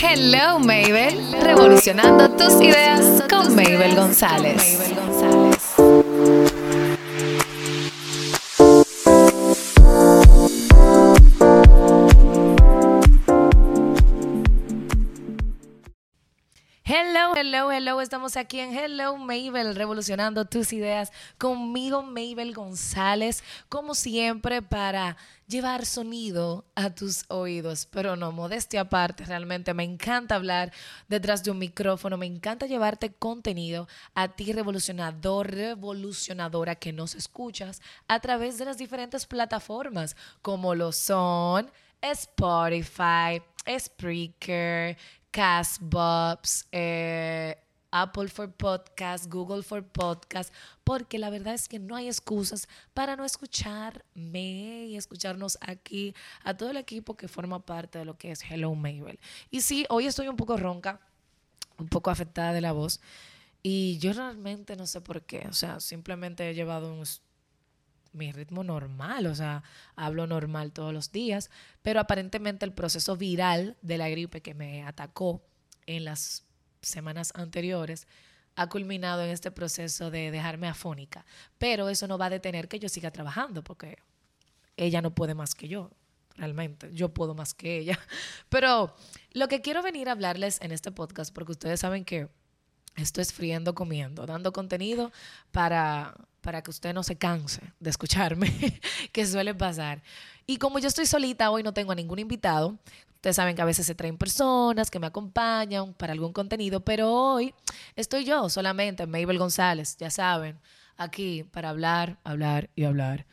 Hello, Mabel. Revolucionando tus ideas con Mabel González. Hello, hello. Estamos aquí en Hello Mabel, revolucionando tus ideas conmigo, Mabel González, como siempre, para llevar sonido a tus oídos. Pero no, modestia aparte, realmente me encanta hablar detrás de un micrófono, me encanta llevarte contenido a ti, revolucionador, revolucionadora que nos escuchas a través de las diferentes plataformas, como lo son Spotify, Spreaker, Castbox, eh, Apple for Podcast, Google for Podcast, porque la verdad es que no hay excusas para no escucharme y escucharnos aquí a todo el equipo que forma parte de lo que es Hello Mabel. Y sí, hoy estoy un poco ronca, un poco afectada de la voz, y yo realmente no sé por qué, o sea, simplemente he llevado unos mi ritmo normal, o sea, hablo normal todos los días, pero aparentemente el proceso viral de la gripe que me atacó en las semanas anteriores ha culminado en este proceso de dejarme afónica. Pero eso no va a detener que yo siga trabajando, porque ella no puede más que yo, realmente. Yo puedo más que ella. Pero lo que quiero venir a hablarles en este podcast, porque ustedes saben que esto es friendo comiendo, dando contenido para para que usted no se canse de escucharme, que suele pasar. Y como yo estoy solita hoy, no tengo a ningún invitado. Ustedes saben que a veces se traen personas que me acompañan para algún contenido, pero hoy estoy yo solamente, Mabel González, ya saben, aquí para hablar, hablar y hablar.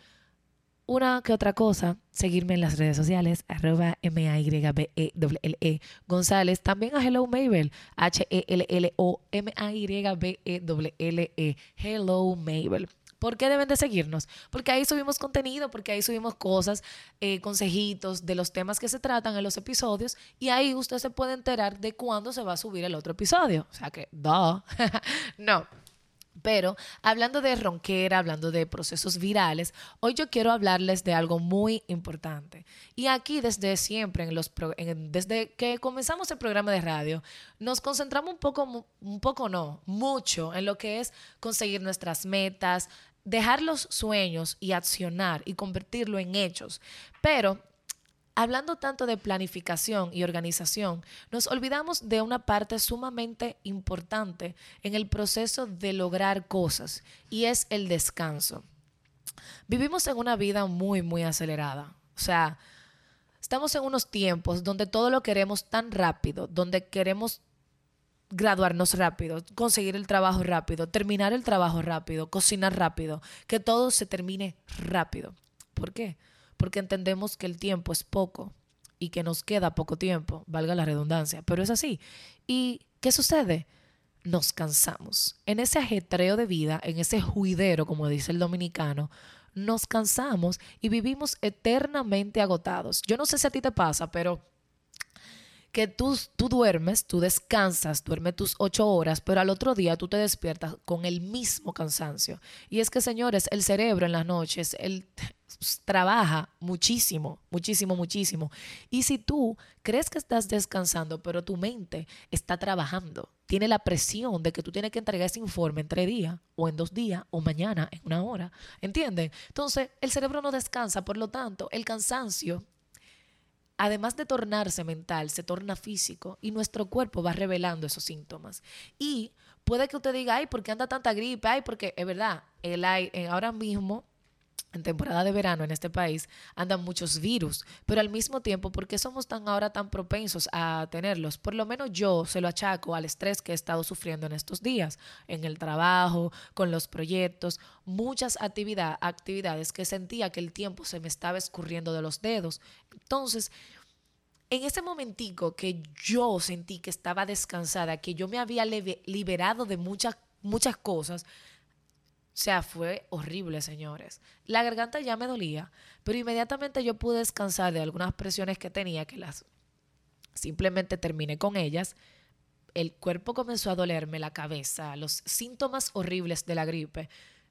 Una que otra cosa, seguirme en las redes sociales, arroba m a y b e l -E, González, también a Hello Mabel, H-E-L-L-O-M-A-Y-B-E-L-L-E, Hello Mabel. ¿Por qué deben de seguirnos? Porque ahí subimos contenido, porque ahí subimos cosas, eh, consejitos de los temas que se tratan en los episodios y ahí usted se puede enterar de cuándo se va a subir el otro episodio. O sea que, duh. no. Pero hablando de ronquera, hablando de procesos virales, hoy yo quiero hablarles de algo muy importante. Y aquí desde siempre, desde que comenzamos el programa de radio, nos concentramos un poco, un poco no, mucho en lo que es conseguir nuestras metas, dejar los sueños y accionar y convertirlo en hechos. Pero Hablando tanto de planificación y organización, nos olvidamos de una parte sumamente importante en el proceso de lograr cosas y es el descanso. Vivimos en una vida muy, muy acelerada. O sea, estamos en unos tiempos donde todo lo queremos tan rápido, donde queremos graduarnos rápido, conseguir el trabajo rápido, terminar el trabajo rápido, cocinar rápido, que todo se termine rápido. ¿Por qué? Porque entendemos que el tiempo es poco y que nos queda poco tiempo, valga la redundancia, pero es así. ¿Y qué sucede? Nos cansamos. En ese ajetreo de vida, en ese juidero, como dice el dominicano, nos cansamos y vivimos eternamente agotados. Yo no sé si a ti te pasa, pero que tú, tú duermes, tú descansas, duermes tus ocho horas, pero al otro día tú te despiertas con el mismo cansancio. Y es que, señores, el cerebro en las noches, el, trabaja muchísimo, muchísimo, muchísimo. Y si tú crees que estás descansando, pero tu mente está trabajando, tiene la presión de que tú tienes que entregar ese informe en tres días, o en dos días, o mañana, en una hora, ¿entienden? Entonces, el cerebro no descansa, por lo tanto, el cansancio además de tornarse mental, se torna físico y nuestro cuerpo va revelando esos síntomas. Y puede que usted diga, ay, ¿por qué anda tanta gripe? Ay, porque es verdad, el aire, ahora mismo en temporada de verano en este país andan muchos virus, pero al mismo tiempo, ¿por qué somos tan ahora tan propensos a tenerlos? Por lo menos yo se lo achaco al estrés que he estado sufriendo en estos días, en el trabajo, con los proyectos, muchas actividad, actividades que sentía que el tiempo se me estaba escurriendo de los dedos. Entonces, en ese momentico que yo sentí que estaba descansada, que yo me había liberado de muchas, muchas cosas, o sea, fue horrible, señores. La garganta ya me dolía, pero inmediatamente yo pude descansar de algunas presiones que tenía, que las simplemente terminé con ellas. El cuerpo comenzó a dolerme, la cabeza, los síntomas horribles de la gripe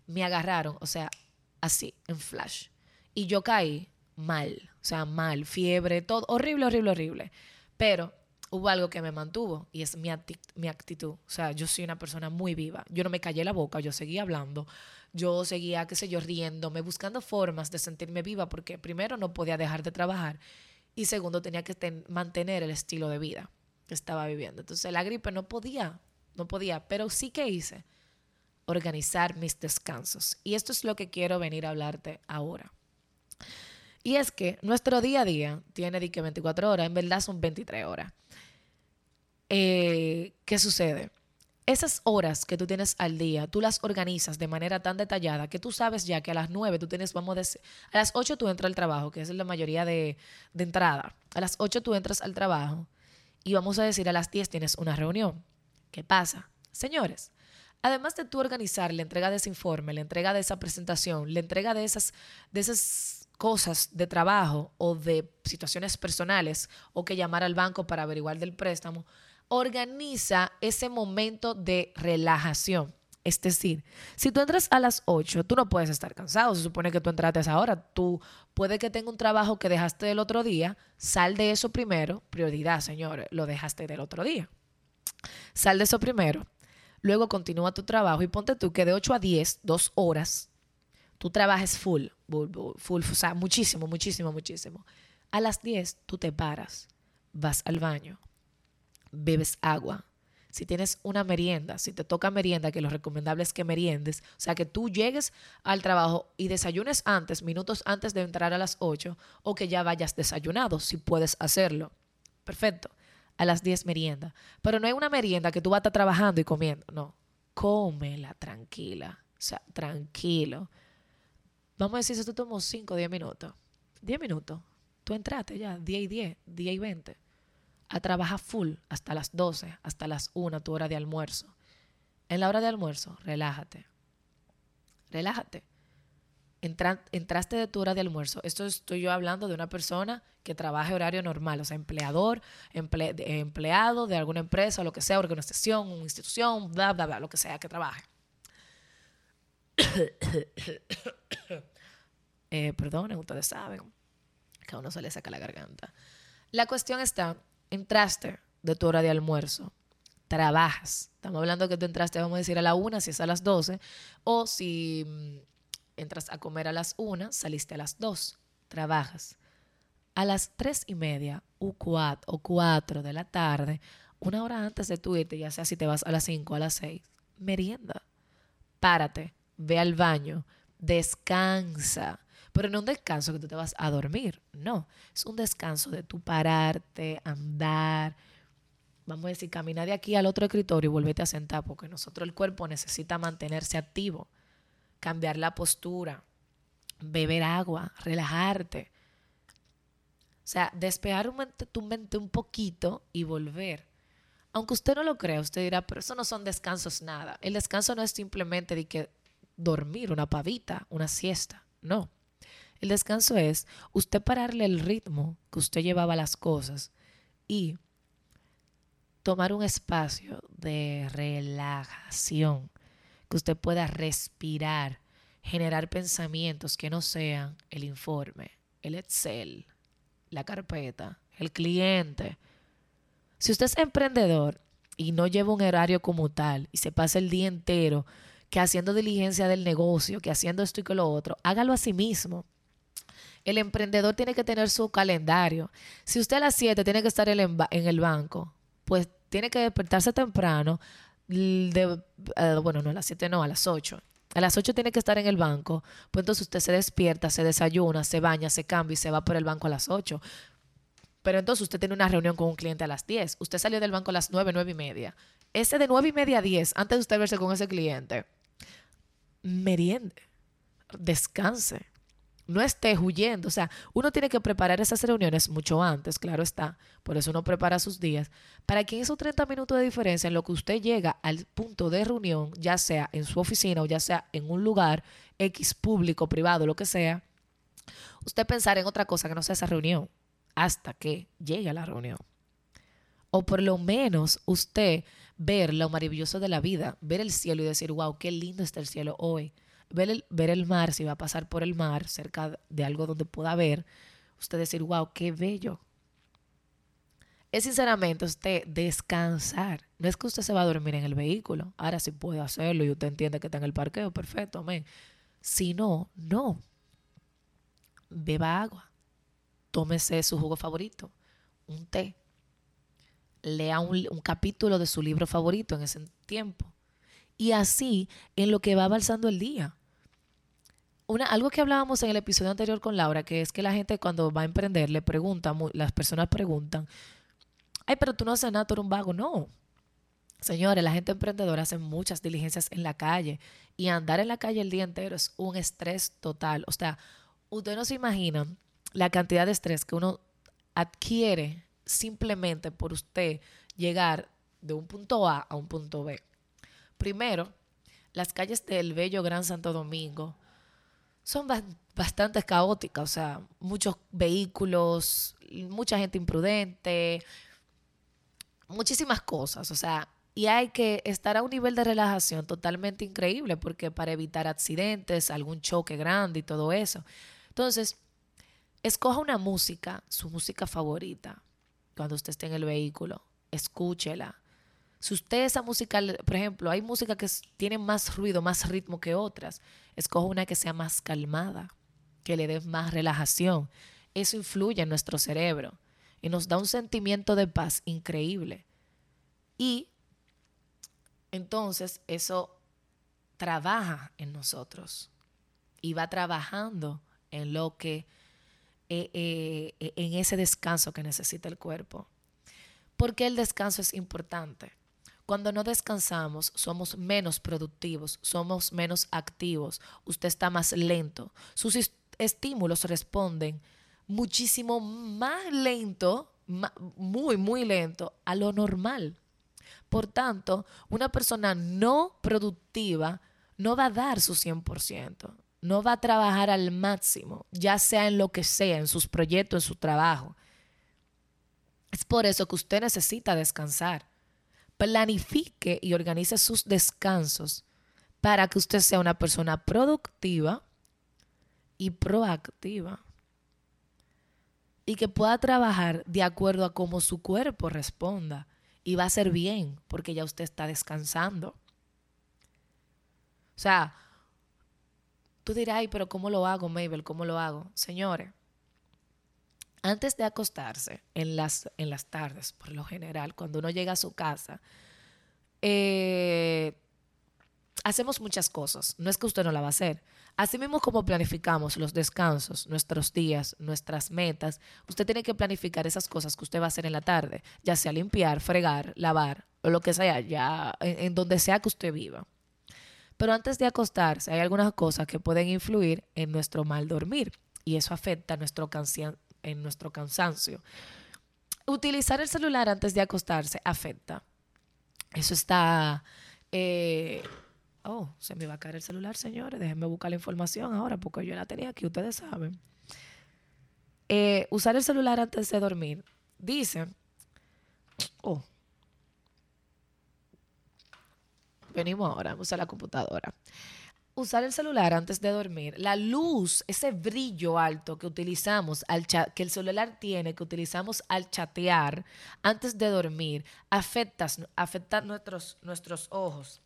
me agarraron, o sea, así, en flash. Y yo caí mal, o sea, mal, fiebre, todo, horrible, horrible, horrible. Pero hubo algo que me mantuvo y es mi, actitud. O sea, yo soy una persona muy viva. Yo no me callé la boca, yo seguía hablando, yo seguía, qué sé yo, riéndome, buscando formas de sentirme viva porque primero no podía dejar de trabajar y segundo tenía que mantener el estilo de vida que estaba viviendo. Entonces la gripe no podía, no podía, pero sí que hice organizar mis descansos. Y esto es lo que quiero venir a hablarte ahora. Y es que nuestro día a día tiene de que 24 horas, en verdad son 23 horas. Eh, ¿Qué sucede? Esas horas que tú tienes al día, tú las organizas de manera tan detallada que tú sabes ya que a las 9 tú tienes, vamos a decir, a las 8 tú entras al trabajo, que es la mayoría de, de entrada. A las 8 tú entras al trabajo y vamos a decir a las 10 tienes una reunión. ¿Qué pasa? Señores, además de tú organizar la entrega de ese informe, la entrega de esa presentación, la entrega de esas, de esas cosas de trabajo o de situaciones personales o que llamar al banco para averiguar del préstamo, organiza ese momento de relajación. Es decir, si tú entras a las 8, tú no puedes estar cansado. Se supone que tú entraste a esa hora. Tú puede que tenga un trabajo que dejaste del otro día. Sal de eso primero. Prioridad, señores. Lo dejaste del otro día. Sal de eso primero. Luego continúa tu trabajo y ponte tú que de 8 a 10, dos horas, tú trabajes full, full, o sea, muchísimo, muchísimo, muchísimo. A las 10 tú te paras, vas al baño, bebes agua. Si tienes una merienda, si te toca merienda, que lo recomendable es que meriendes, o sea, que tú llegues al trabajo y desayunes antes, minutos antes de entrar a las 8, o que ya vayas desayunado, si puedes hacerlo. Perfecto. A las 10 merienda. Pero no hay una merienda que tú vas a estar trabajando y comiendo. No. Cómela tranquila. O sea, tranquilo. Vamos a decir, si tú tomó 5 o 10 minutos. 10 minutos. Tú entraste ya, 10 y 10, 10 y 20. A trabajar full hasta las 12, hasta las 1, tu hora de almuerzo. En la hora de almuerzo, relájate. Relájate. entraste de tu hora de almuerzo. Esto estoy yo hablando de una persona que trabaja horario normal, o sea, empleador, empleado de alguna empresa, lo que sea, organización, institución, bla, bla, bla, lo que sea que trabaje. eh, perdonen, ustedes saben que a uno se le saca la garganta. La cuestión está, entraste de tu hora de almuerzo, trabajas. Estamos hablando que tú entraste, vamos a decir, a la una, si es a las 12, o si mm, entras a comer a las una, saliste a las dos, trabajas. A las tres y media o cuatro, o cuatro de la tarde, una hora antes de tu irte, ya sea si te vas a las cinco o a las seis, merienda. Párate, ve al baño, descansa. Pero no un descanso que tú te vas a dormir, no. Es un descanso de tu pararte, andar, vamos a decir, caminar de aquí al otro escritorio y volverte a sentar, porque nosotros el cuerpo necesita mantenerse activo, cambiar la postura, beber agua, relajarte. O sea, despejar tu mente un poquito y volver. Aunque usted no lo crea, usted dirá, pero eso no son descansos nada. El descanso no es simplemente de que dormir, una pavita, una siesta. No. El descanso es usted pararle el ritmo que usted llevaba las cosas y tomar un espacio de relajación, que usted pueda respirar, generar pensamientos que no sean el informe, el Excel, la carpeta, el cliente. Si usted es emprendedor y no lleva un horario como tal y se pasa el día entero que haciendo diligencia del negocio, que haciendo esto y que lo otro. Hágalo a sí mismo. El emprendedor tiene que tener su calendario. Si usted a las 7 tiene que estar en el banco, pues tiene que despertarse temprano. Eh, bueno, no a las 7, no, a las 8. A las 8 tiene que estar en el banco. Pues entonces usted se despierta, se desayuna, se baña, se cambia y se va por el banco a las 8. Pero entonces usted tiene una reunión con un cliente a las 10. Usted salió del banco a las 9, 9 y media. Ese de 9 y media a 10, antes de usted verse con ese cliente, meriende, descanse, no esté huyendo. O sea, uno tiene que preparar esas reuniones mucho antes, claro está. Por eso uno prepara sus días. Para que en esos 30 minutos de diferencia, en lo que usted llega al punto de reunión, ya sea en su oficina o ya sea en un lugar X público, privado, lo que sea, usted pensar en otra cosa que no sea esa reunión hasta que llegue a la reunión. O por lo menos usted ver lo maravilloso de la vida, ver el cielo y decir, wow, qué lindo está el cielo hoy. Ver el, ver el mar, si va a pasar por el mar, cerca de algo donde pueda ver, usted decir, wow, qué bello. es sinceramente usted descansar. No es que usted se va a dormir en el vehículo. Ahora sí puede hacerlo y usted entiende que está en el parqueo, perfecto, amén. Si no, no. Beba agua. Tómese su jugo favorito, un té. Lea un, un capítulo de su libro favorito en ese tiempo. Y así, en lo que va avanzando el día. Una, algo que hablábamos en el episodio anterior con Laura, que es que la gente cuando va a emprender le pregunta, las personas preguntan, ay, pero tú no haces nada, tú eres un vago. No. Señores, la gente emprendedora hace muchas diligencias en la calle y andar en la calle el día entero es un estrés total. O sea, ustedes no se imaginan la cantidad de estrés que uno adquiere simplemente por usted llegar de un punto A a un punto B. Primero, las calles del bello Gran Santo Domingo son bastante caóticas, o sea, muchos vehículos, mucha gente imprudente, muchísimas cosas, o sea, y hay que estar a un nivel de relajación totalmente increíble porque para evitar accidentes, algún choque grande y todo eso. Entonces, escoja una música, su música favorita, cuando usted esté en el vehículo, escúchela. Si usted esa música, por ejemplo, hay música que tiene más ruido, más ritmo que otras, escoja una que sea más calmada, que le dé más relajación. Eso influye en nuestro cerebro y nos da un sentimiento de paz increíble. Y entonces eso trabaja en nosotros y va trabajando en lo que, eh, eh, en ese descanso que necesita el cuerpo. Porque el descanso es importante. Cuando no descansamos, somos menos productivos, somos menos activos, usted está más lento, sus estímulos responden muchísimo más lento, muy, muy lento a lo normal. Por tanto, una persona no productiva no va a dar su 100%, no va a trabajar al máximo, ya sea en lo que sea, en sus proyectos, en su trabajo. Es por eso que usted necesita descansar. Planifique y organice sus descansos para que usted sea una persona productiva y proactiva y que pueda trabajar de acuerdo a cómo su cuerpo responda. Y va a ser bien, porque ya usted está descansando. O sea, tú dirás, ay, pero ¿cómo lo hago, Mabel? ¿Cómo lo hago? Señores, antes de acostarse, en las, en las tardes, por lo general, cuando uno llega a su casa, eh, hacemos muchas cosas. No es que usted no la va a hacer. Así mismo como planificamos los descansos, nuestros días, nuestras metas, usted tiene que planificar esas cosas que usted va a hacer en la tarde, ya sea limpiar, fregar, lavar o lo que sea, ya en, donde sea que usted viva. Pero antes de acostarse, hay algunas cosas que pueden influir en nuestro mal dormir y eso afecta nuestro en nuestro cansancio. Utilizar el celular antes de acostarse afecta. Eso está eh, Oh, se me va a caer el celular, señores. Déjenme buscar la información ahora porque yo la tenía aquí, ustedes saben. Eh, usar el celular antes de dormir. Dice, oh, venimos ahora, usar la computadora. Usar el celular antes de dormir, la luz, ese brillo alto que utilizamos, al que el celular tiene, que utilizamos al chatear antes de dormir, afecta, afecta nuestros, nuestros ojos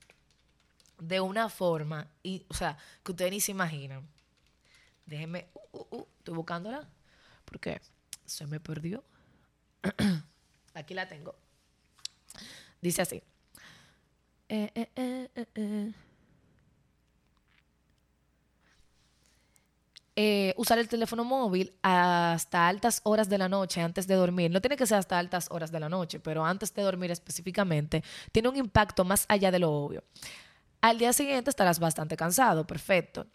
de una forma, y, o sea, que ustedes ni se imaginan. Déjenme, uh, uh, uh, estoy buscándola, porque se me perdió. Aquí la tengo. Dice así. Eh, eh, eh, eh, usar el teléfono móvil hasta altas horas de la noche antes de dormir, no tiene que ser hasta altas horas de la noche, pero antes de dormir específicamente, tiene un impacto más allá de lo obvio. Al día siguiente estarás bastante cansado, perfecto.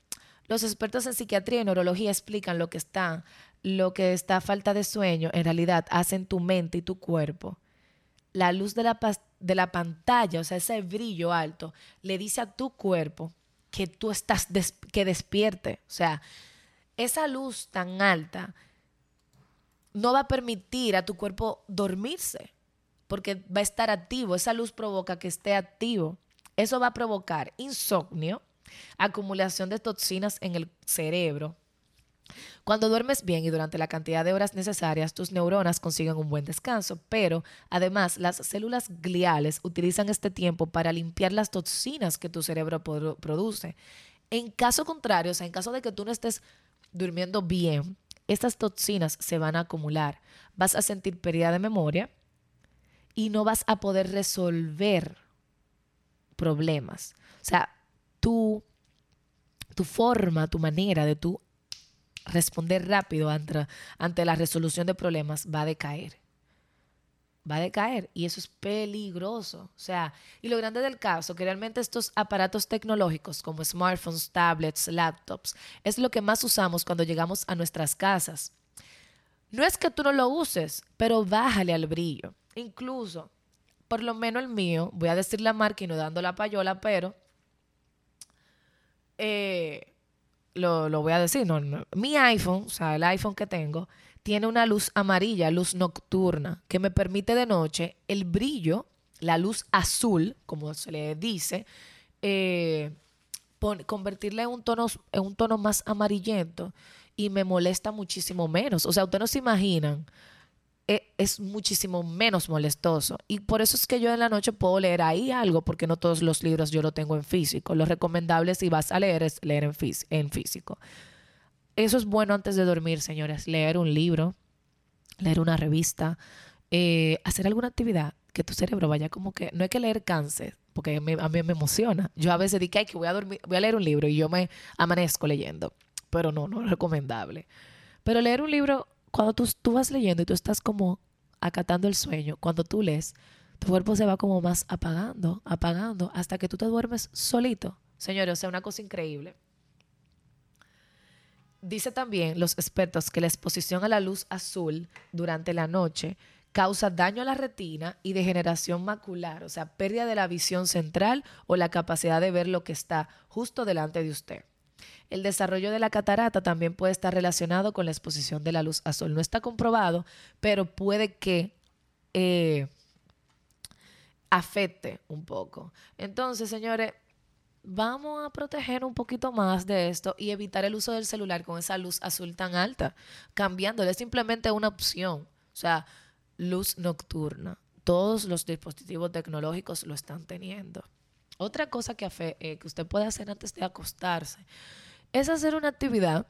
Los expertos en psiquiatría y neurología explican lo que está, lo que esta falta de sueño en realidad hace en tu mente y tu cuerpo. La luz de la, de la pantalla, o sea, ese brillo alto, le dice a tu cuerpo que tú estás, que despierte. O sea, esa luz tan alta no va a permitir a tu cuerpo dormirse, porque va a estar activo. Esa luz provoca que esté activo. Eso va a provocar insomnio, acumulación de toxinas en el cerebro, Cuando duermes bien y durante la cantidad de horas necesarias, tus neuronas consiguen un buen descanso, pero además las células gliales utilizan este tiempo para limpiar las toxinas que tu cerebro produce. En caso contrario, o sea, en caso de que tú no estés durmiendo bien, estas toxinas se van a acumular. Vas a sentir pérdida de memoria y no vas a poder resolver problemas. O sea, tu, tu forma, tu manera de tú responder rápido ante, ante la resolución de problemas va a decaer. Va a decaer y eso es peligroso. O sea, y lo grande del caso, que realmente estos aparatos tecnológicos como smartphones, tablets, laptops, es lo que más usamos cuando llegamos a nuestras casas. No es que tú no lo uses, pero bájale al brillo. Incluso, por lo menos el mío, voy a decir la marca y no dando la payola, pero eh, lo, voy a decir, no, mi iPhone, o sea, el iPhone que tengo, tiene una luz amarilla, luz nocturna, que me permite de noche el brillo, la luz azul, como se le dice, eh, convertirla en un, tono, un tono más amarillento y me molesta muchísimo menos. O sea, ustedes no se imaginan e, es muchísimo menos molestoso. Y por eso es que yo en la noche puedo leer ahí algo, porque no todos los libros yo lo tengo en físico. Lo recomendable si vas a leer es leer en físico. Eso es bueno antes de dormir, señores. Leer un libro, leer una revista, eh, hacer alguna actividad que tu cerebro vaya como que, no hay que leer cáncer, porque a mí me emociona. Yo a veces digo que voy a dormir, voy a leer un libro y yo me amanezco leyendo, pero no, no es recomendable. Pero leer un libro cuando tú, tú vas leyendo y tú estás como acatando el sueño, cuando tú lees, tu cuerpo se va como más apagando, apagando, hasta que tú te duermes solito. Señores, o sea, una cosa increíble. Dice también los expertos que la exposición a la luz azul durante la noche causa daño a la retina y degeneración macular, o sea, pérdida de la visión central o la capacidad de ver lo que está justo delante de usted. El desarrollo de la catarata también puede estar relacionado con la exposición de la luz azul. No está comprobado, pero puede que eh, afecte un poco. Entonces, señores, vamos a proteger un poquito más de esto y evitar el uso del celular con esa luz azul tan alta, cambiándole simplemente una opción. O sea, luz nocturna. Todos los dispositivos tecnológicos lo están teniendo. Otra cosa que, eh, que usted puede hacer antes de acostarse es hacer una actividad.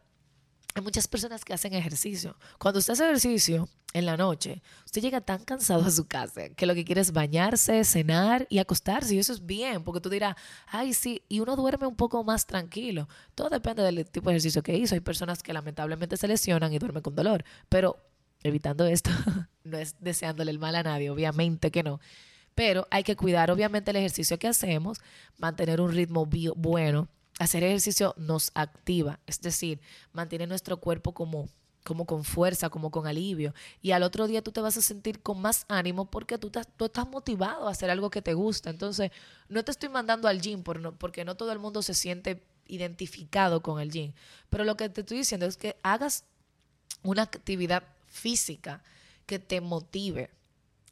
Hay muchas personas que hacen ejercicio. Cuando usted hace ejercicio en la noche, usted llega tan cansado a su casa que lo que quiere es bañarse, cenar y acostarse. Y eso es bien, porque tú dirás, ay, sí, y uno duerme un poco más tranquilo. Todo depende del tipo de ejercicio que hizo. Hay personas que lamentablemente se lesionan y duermen con dolor. Pero evitando esto, no es deseándole el mal a nadie, obviamente que no. Pero hay que cuidar, obviamente, el ejercicio que hacemos, mantener un ritmo bueno. Hacer ejercicio nos activa, es decir, mantiene nuestro cuerpo como como con fuerza, como con alivio. Y al otro día tú te vas a sentir con más ánimo porque tú, estás motivado a hacer algo que te gusta. Entonces, no te estoy mandando al gym porque no todo el mundo se siente identificado con el gym. Pero lo que te estoy diciendo es que hagas una actividad física que te motive,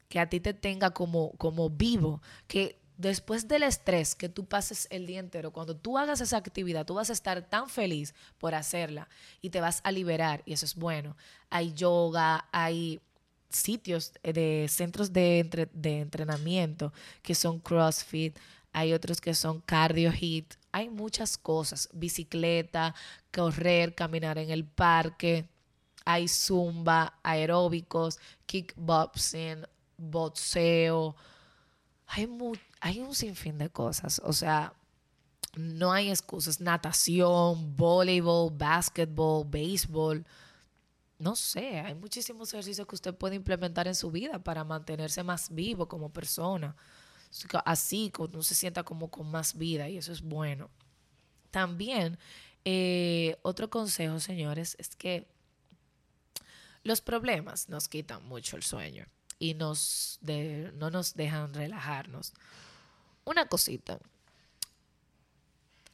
que a ti te tenga como, como vivo, que después del estrés que tú pases el día entero, cuando tú hagas esa actividad, tú vas a estar tan feliz por hacerla y te vas a liberar y eso es bueno. Hay yoga, hay sitios de centros de, entrenamiento que son CrossFit, hay otros que son cardio hit, hay muchas cosas, bicicleta, correr, caminar en el parque, hay zumba, aeróbicos, kickboxing, boxeo, hay, hay un sinfín de cosas. O sea, no hay excusas. Natación, voleibol, básquetbol, béisbol. No sé, hay muchísimos ejercicios que usted puede implementar en su vida para mantenerse más vivo como persona. Así, no se sienta como con más vida y eso es bueno. También, eh, otro consejo, señores, es que los problemas nos quitan mucho el sueño y nos no nos dejan relajarnos. Una cosita.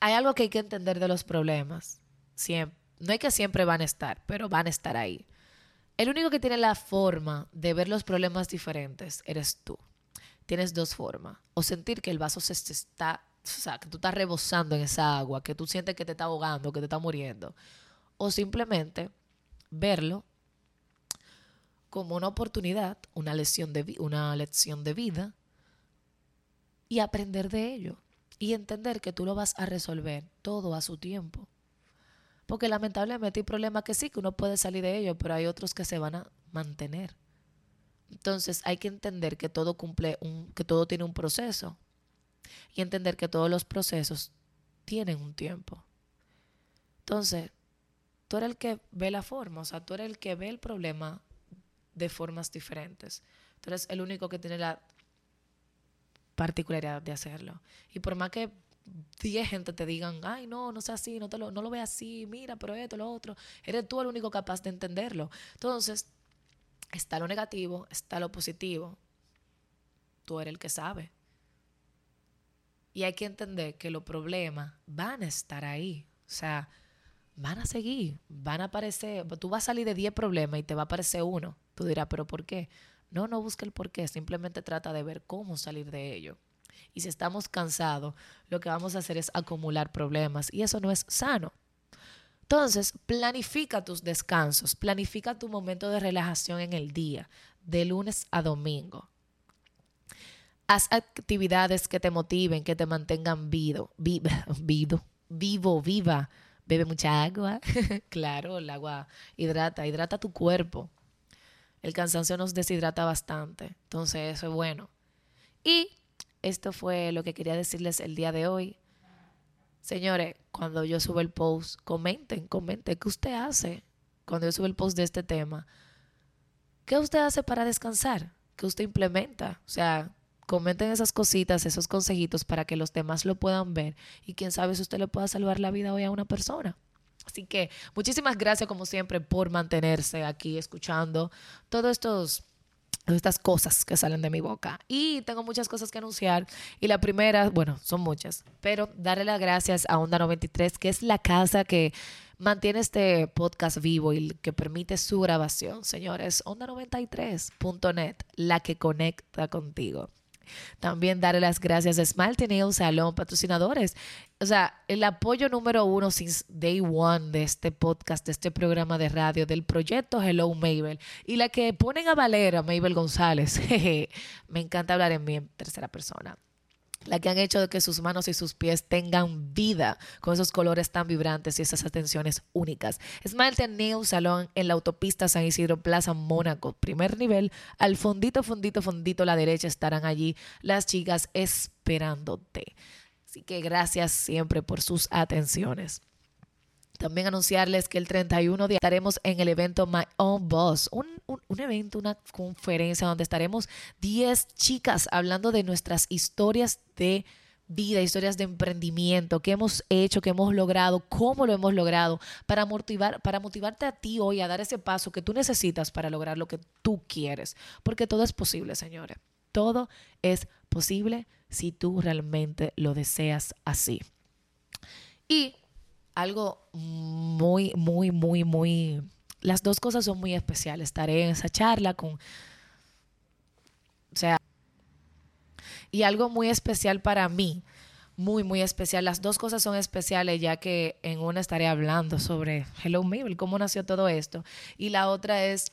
Hay algo que hay que entender de los problemas. No hay que siempre van a estar, pero van a estar ahí. El único que tiene la forma de ver los problemas diferentes eres tú. Tienes dos formas. O sentir que el vaso se está, o sea, que tú estás rebosando en esa agua, que tú sientes que te está ahogando, que te está muriendo o simplemente verlo como una oportunidad, una lección de vida y aprender de ello y entender que tú lo vas a resolver todo a su tiempo. Porque lamentablemente hay problemas que sí, que uno puede salir de ellos, pero hay otros que se van a mantener. Entonces hay que entender que todo cumple un, que todo tiene un proceso y entender que todos los procesos tienen un tiempo. Entonces, tú eres el que ve la forma, o sea, tú eres el que ve el problema de formas diferentes. Tú eres el único que tiene la particularidad de hacerlo. Y por más que 10 gente te digan, ay, no, no sea así, no, te lo, no lo ve así, mira, pero esto, lo otro, eres tú el único capaz de entenderlo. Entonces, está lo negativo, está lo positivo. Tú eres el que sabe. Y hay que entender que los problemas van a estar ahí. O sea, van a seguir, van a aparecer. Tú vas a salir de 10 problemas y te va a aparecer uno. Tú dirás, ¿pero por qué? No, no busca el por qué, simplemente trata de ver cómo salir de ello. Y si estamos cansados, lo que vamos a hacer es acumular problemas y eso no es sano. Entonces, planifica tus descansos, planifica tu momento de relajación en el día, de lunes a domingo. Haz actividades que te motiven, que te mantengan vivo, vivo, vivo, vivo, viva. Bebe mucha agua. claro, el agua hidrata, hidrata tu cuerpo. El cansancio nos deshidrata bastante, entonces eso es bueno. Y esto fue lo que quería decirles el día de hoy. Señores, cuando yo subo el post, comenten, comenten qué usted hace cuando yo subo el post de este tema. ¿Qué usted hace para descansar? ¿Qué usted implementa? O sea, comenten esas cositas, esos consejitos para que los demás lo puedan ver y quién sabe si usted le pueda salvar la vida hoy a una persona. Así que muchísimas gracias como siempre por mantenerse aquí escuchando todos estos estas cosas que salen de mi boca. Y tengo muchas cosas que anunciar. Y la primera, bueno, son muchas, pero darle las gracias a Onda 93, que es la casa que mantiene este podcast vivo y que permite su grabación. Señores, onda93.net, la que conecta contigo. También darle las gracias a Esmalte Nail Salón, patrocinadores. O sea, el apoyo número uno since day one de este podcast, de este programa de radio, del proyecto Hello Mabel. Y la que ponen a Valera, Mabel González. Me encanta hablar en mi tercera persona la que han hecho de que sus manos y sus pies tengan vida con esos colores tan vibrantes y esas atenciones únicas. Esmalte Nail Salón en la autopista San Isidro Plaza Mónaco, primer nivel, al fondito, fondito, fondito a la derecha estarán allí las chicas esperándote. Así que gracias siempre por sus atenciones. También anunciarles que el 31 de estaremos en el evento My Own Boss, un, un, evento, una conferencia donde estaremos 10 chicas hablando de nuestras historias de vida, historias de emprendimiento, qué hemos hecho, qué hemos logrado, cómo lo hemos logrado, para motivar, para motivarte a ti hoy a dar ese paso que tú necesitas para lograr lo que tú quieres. Porque todo es posible, señores. Todo es posible si tú realmente lo deseas así. Y algo muy, muy, muy, muy... Las dos cosas son muy especiales. Estaré en esa charla con... O sea... Y algo muy especial para mí, muy, muy especial. Las dos cosas son especiales ya que en una estaré hablando sobre Hello Mabel, cómo nació todo esto. Y la otra es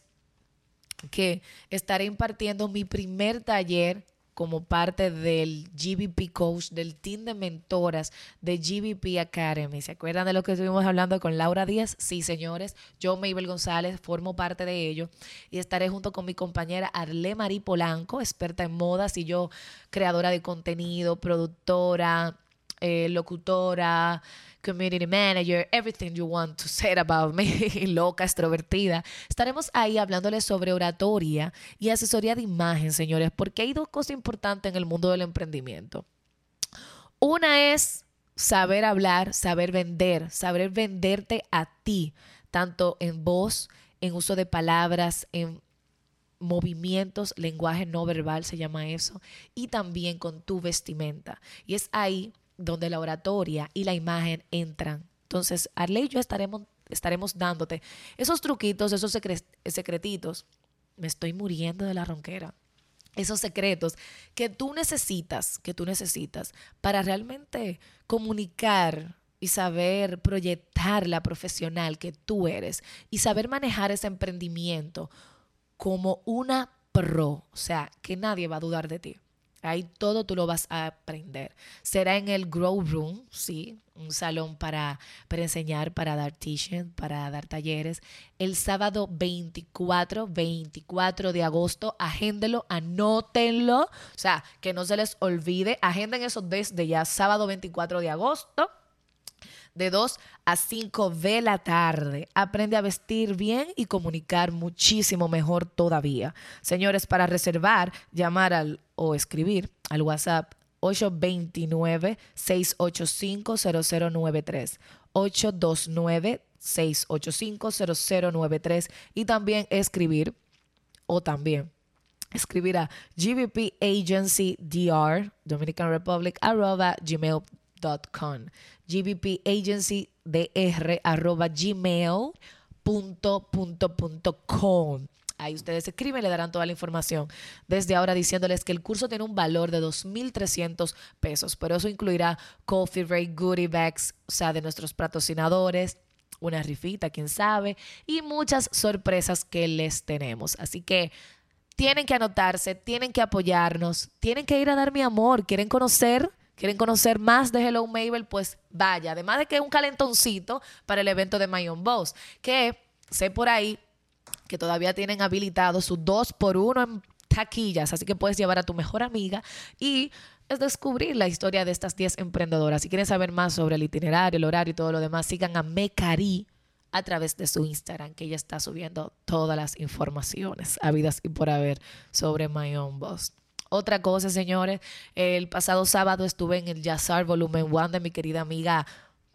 que estaré impartiendo mi primer taller como parte del GBP Coach, del team de mentoras de GBP Academy. ¿Se acuerdan de lo que estuvimos hablando con Laura Díaz? Sí, señores. Yo, Mabel González, formo parte de ello y estaré junto con mi compañera Arle Marí Polanco, experta en modas, y yo, creadora de contenido, productora, eh, locutora, community manager, everything you want to say about me, loca, extrovertida. Estaremos ahí hablándoles sobre oratoria y asesoría de imagen, señores, porque hay dos cosas importantes en el mundo del emprendimiento. Una es saber hablar, saber vender, saber venderte a ti, tanto en voz, en uso de palabras, en movimientos, lenguaje no verbal se llama eso, y también con tu vestimenta. Y es ahí donde la oratoria y la imagen entran. Entonces, Arley y yo estaremos, estaremos dándote esos truquitos, esos secretitos. Me estoy muriendo de la ronquera. Esos secretos que tú necesitas, que tú necesitas para realmente comunicar y saber proyectar la profesional que tú eres y saber manejar ese emprendimiento como una pro, o sea, que nadie va a dudar de ti. Ahí todo tú lo vas a aprender. Será en el Grow Room, sí, un salón para, para enseñar, para dar teaching, para dar talleres. El sábado 24, 24 de agosto, agéndelo, anótenlo. O sea, que no se les olvide. Agenden eso desde ya, sábado 24 de agosto de 2 a 5 de la tarde. Aprende a vestir bien y comunicar muchísimo mejor todavía. Señores, para reservar, llamar al, o escribir al WhatsApp 829-685-0093. 829-685-0093 y también escribir o también escribir a GBP Agency DR, Dominican Republic, arroba gmail.com gbpagencydr arroba gmail Ahí ustedes escriben, le darán toda la información desde ahora diciéndoles que el curso tiene un valor de 2.300 pesos, pero eso incluirá coffee break, goodie bags, o sea, de nuestros patrocinadores, una rifita, quién sabe, y muchas sorpresas que les tenemos. Así que tienen que anotarse, tienen que apoyarnos, tienen que ir a dar mi amor, quieren conocer quieren conocer más de Hello Mabel, pues vaya. Además de que es un calentoncito para el evento de My Own Boss, que sé por ahí que todavía tienen habilitado su 2 por 1 en taquillas, así que puedes llevar a tu mejor amiga y es descubrir la historia de estas 10 emprendedoras. Si quieren saber más sobre el itinerario, el horario y todo lo demás, sigan a Mecari a través de su Instagram, que ella está subiendo todas las informaciones habidas y por haber sobre My Own Boss. Otra cosa, señores, el pasado sábado estuve en el Jazzar Volumen 1 de mi querida amiga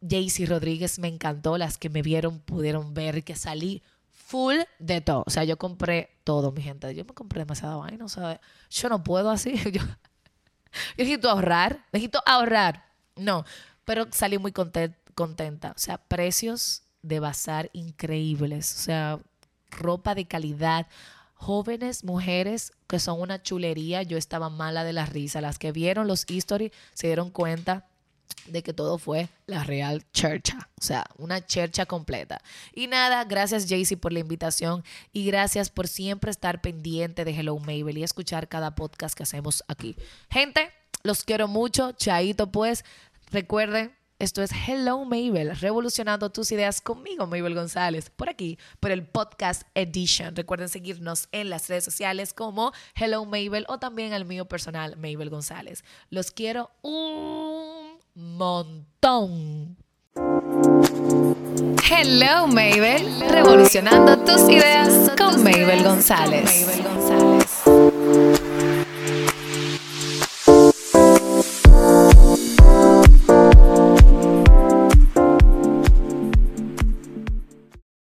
Jaycee Rodríguez. Me encantó. Las que me vieron pudieron ver que salí full de todo. O sea, yo compré todo, mi gente. Yo me compré demasiado vaina. Sea, yo no puedo así. Yo, necesito ahorrar. Necesito ahorrar. No, pero salí muy contenta. O sea, precios de bazar increíbles. O sea, ropa de calidad jóvenes mujeres que son una chulería. Yo estaba mala de la risa. Las que vieron los history se dieron cuenta de que todo fue la real chercha, o sea, una chercha completa. Y nada, gracias Jaycee por la invitación y gracias por siempre estar pendiente de Hello Mabel y escuchar cada podcast que hacemos aquí. Gente, los quiero mucho, chaito pues, recuerden esto es Hello Mabel, revolucionando tus ideas conmigo, Mabel González, por aquí, por el Podcast Edition. Recuerden seguirnos en las redes sociales como Hello Mabel o también al mío personal, Mabel González. Los quiero un montón. Hello Mabel, revolucionando tus ideas con Mabel González.